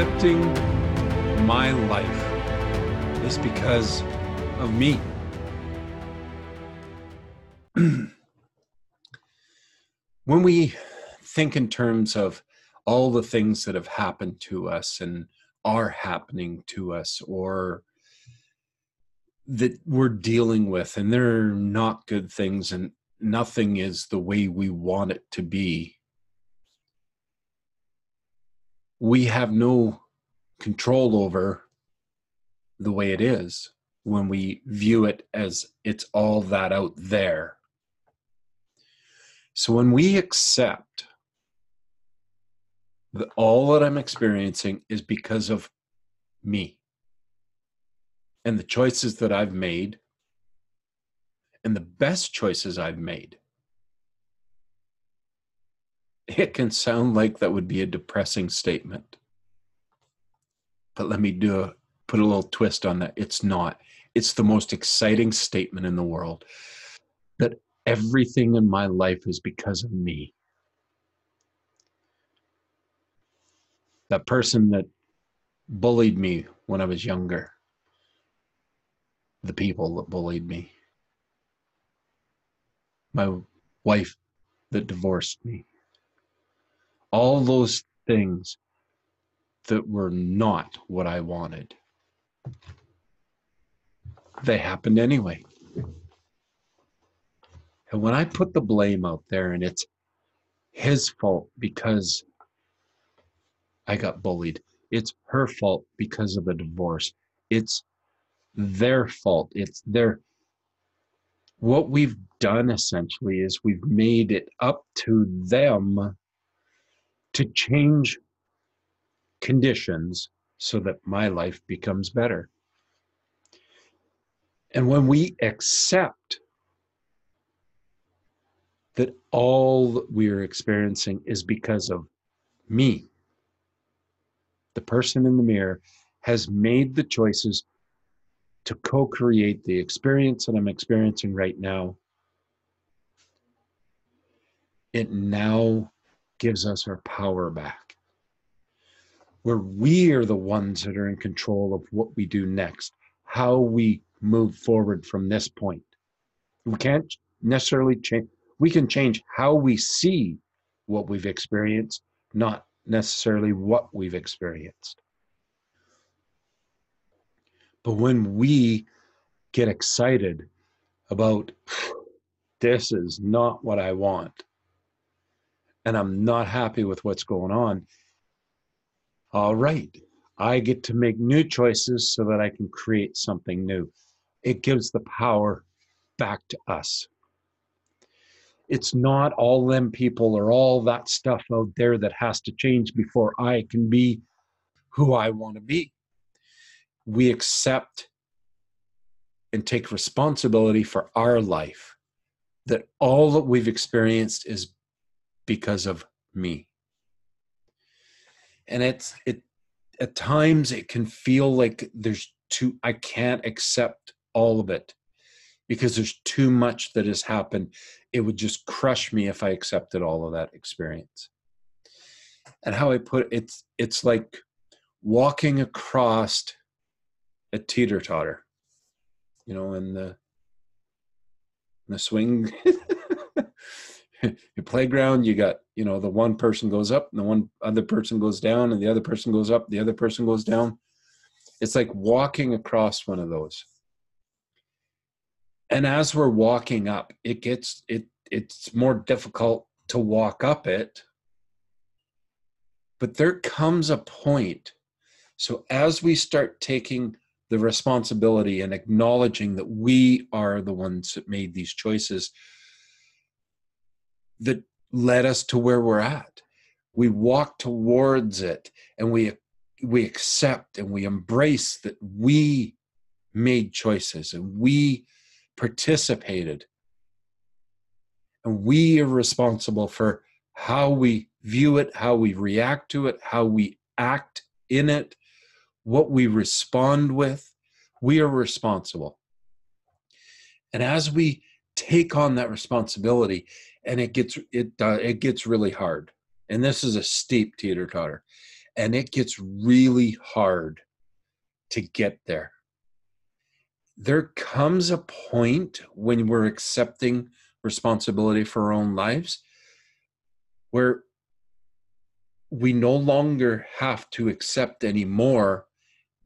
accepting my life is because of me. when we think in terms of all the things that have happened to us and are happening to us or that we're dealing with and they're not good things and nothing is the way we want it to be we have no control over the way it is when we view it as it's all that out there so when we accept that all that I'm experiencing is because of me and the choices that I've made and the best choices I've made. It can sound like that would be a depressing statement. But let me do a, put a little twist on that. It's not. It's the most exciting statement in the world that everything in my life is because of me. That person that bullied me when I was younger, the people that bullied me, my wife that divorced me, all those things that were not what I wanted. They happened anyway. And when I put the blame out there and it's his fault because I got bullied, it's her fault because of a divorce, it's their fault, it's their. What we've done essentially is we've made it up to them to change conditions so that my life becomes better. And when we accept that all that we are experiencing is because of me. The person in the mirror has made the choices to co create the experience that I'm experiencing right now. It now gives us our power back. Where we are the ones that are in control of what we do next, how we move forward from this point. We can't necessarily change we can change how we see what we've experienced, not necessarily what we've experienced. But when we get excited about this is not what I want, and I'm not happy with what's going on, all right, I get to make new choices so that I can create something new. It gives the power back to us it's not all them people or all that stuff out there that has to change before I can be who I want to be. We accept and take responsibility for our life, that all that we've experienced is because of me. And it's, it, at times it can feel like there's too, I can't accept all of it because there's too much that has happened. It would just crush me if I accepted all of that experience. And how I put it, it's it's like walking across a teeter totter, you know, in the in the swing. your playground, you got, you know, the one person goes up and the one other person goes down and the other person goes up, the other person goes down. It's like walking across one of those. And as we're walking up it gets it it's more difficult to walk up it. But there comes a point. So as we start taking the responsibility and acknowledging that we are the ones that made these choices that led us to where we're at we walk towards it and we we accept and we embrace that we made choices and we participated. And we are responsible for how we view it, how we react to it, how we act in it, what we respond with. We are responsible. And as we take on that responsibility, and it gets it uh, it gets really hard. And this is a steep teeter totter, and it gets really hard to get there. There comes a point when we're accepting responsibility for our own lives where we no longer have to accept anymore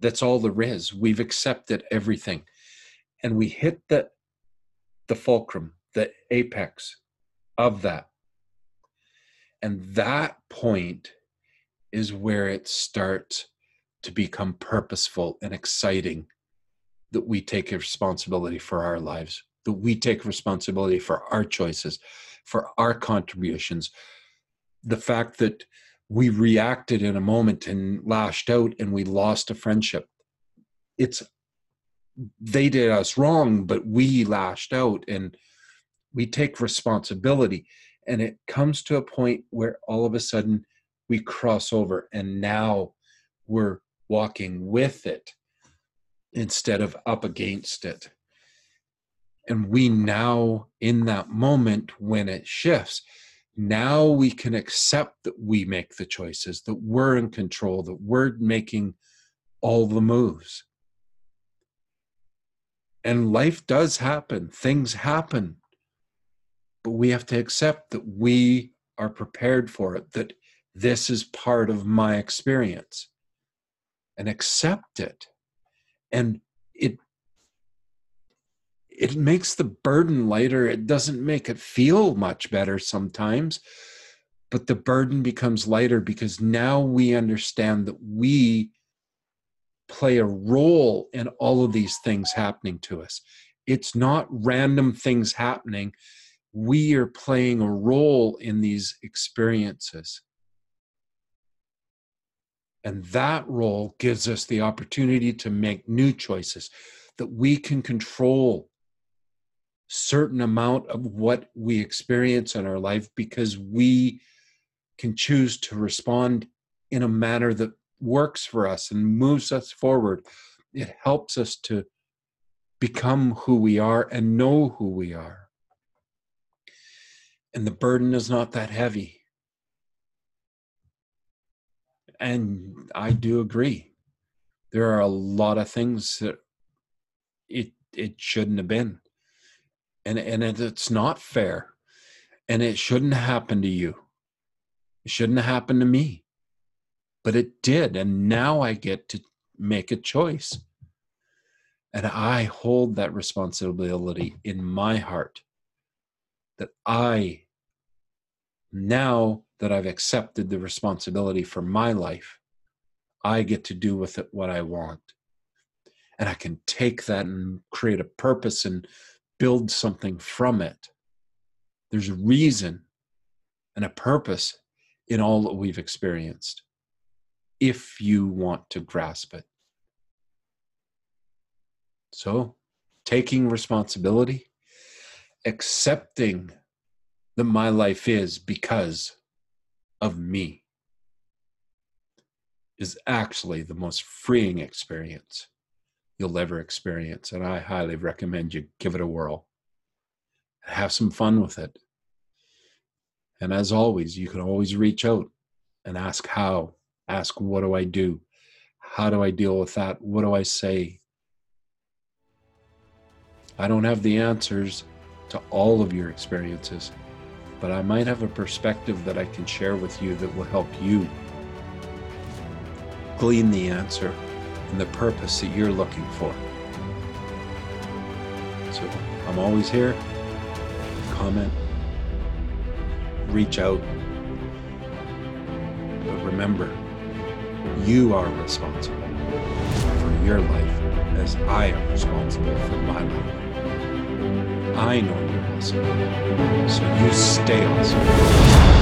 that's all there is we've accepted everything and we hit the the fulcrum the apex of that. And that point is where it starts to become purposeful and exciting that we take responsibility for our lives that we take responsibility for our choices for our contributions. The fact that we reacted in a moment and lashed out and we lost a friendship. It's they did us wrong but we lashed out and we take responsibility and it comes to a point where all of a sudden we cross over and now we're walking with it instead of up against it and we now in that moment when it shifts now we can accept that we make the choices, that we're in control, that we're making all the moves. And life does happen, things happen. But we have to accept that we are prepared for it, that this is part of my experience, and accept it. And it it makes the burden lighter. It doesn't make it feel much better sometimes, but the burden becomes lighter because now we understand that we play a role in all of these things happening to us. It's not random things happening. We are playing a role in these experiences. And that role gives us the opportunity to make new choices that we can control certain amount of what we experience in our life because we can choose to respond in a manner that works for us and moves us forward. It helps us to become who we are and know who we are. And the burden is not that heavy. And I do agree. There are a lot of things that it it shouldn't have been and and it's not fair and it shouldn't happen to you it shouldn't happen to me but it did and now i get to make a choice. And i hold that responsibility in my heart that i now that i've accepted the responsibility for my life i get to do with it what i want. And i can take that and create a purpose and build something from it. There's a reason and a purpose in all that we've experienced if you want to grasp it. So, taking responsibility, accepting that my life is because of me is actually the most freeing experience you'll ever experience. And I highly recommend you give it a whirl. Have some fun with it. And as always, you can always reach out and ask how, ask what do I do? How do I deal with that? What do I say? I don't have the answers to all of your experiences, but I might have a perspective that I can share with you that will help you glean the answer and the purpose that you're looking for. So I'm always here. Comment, reach out. But remember, you are responsible for your life as I am responsible for my life. I know you're awesome. So you stay awesome.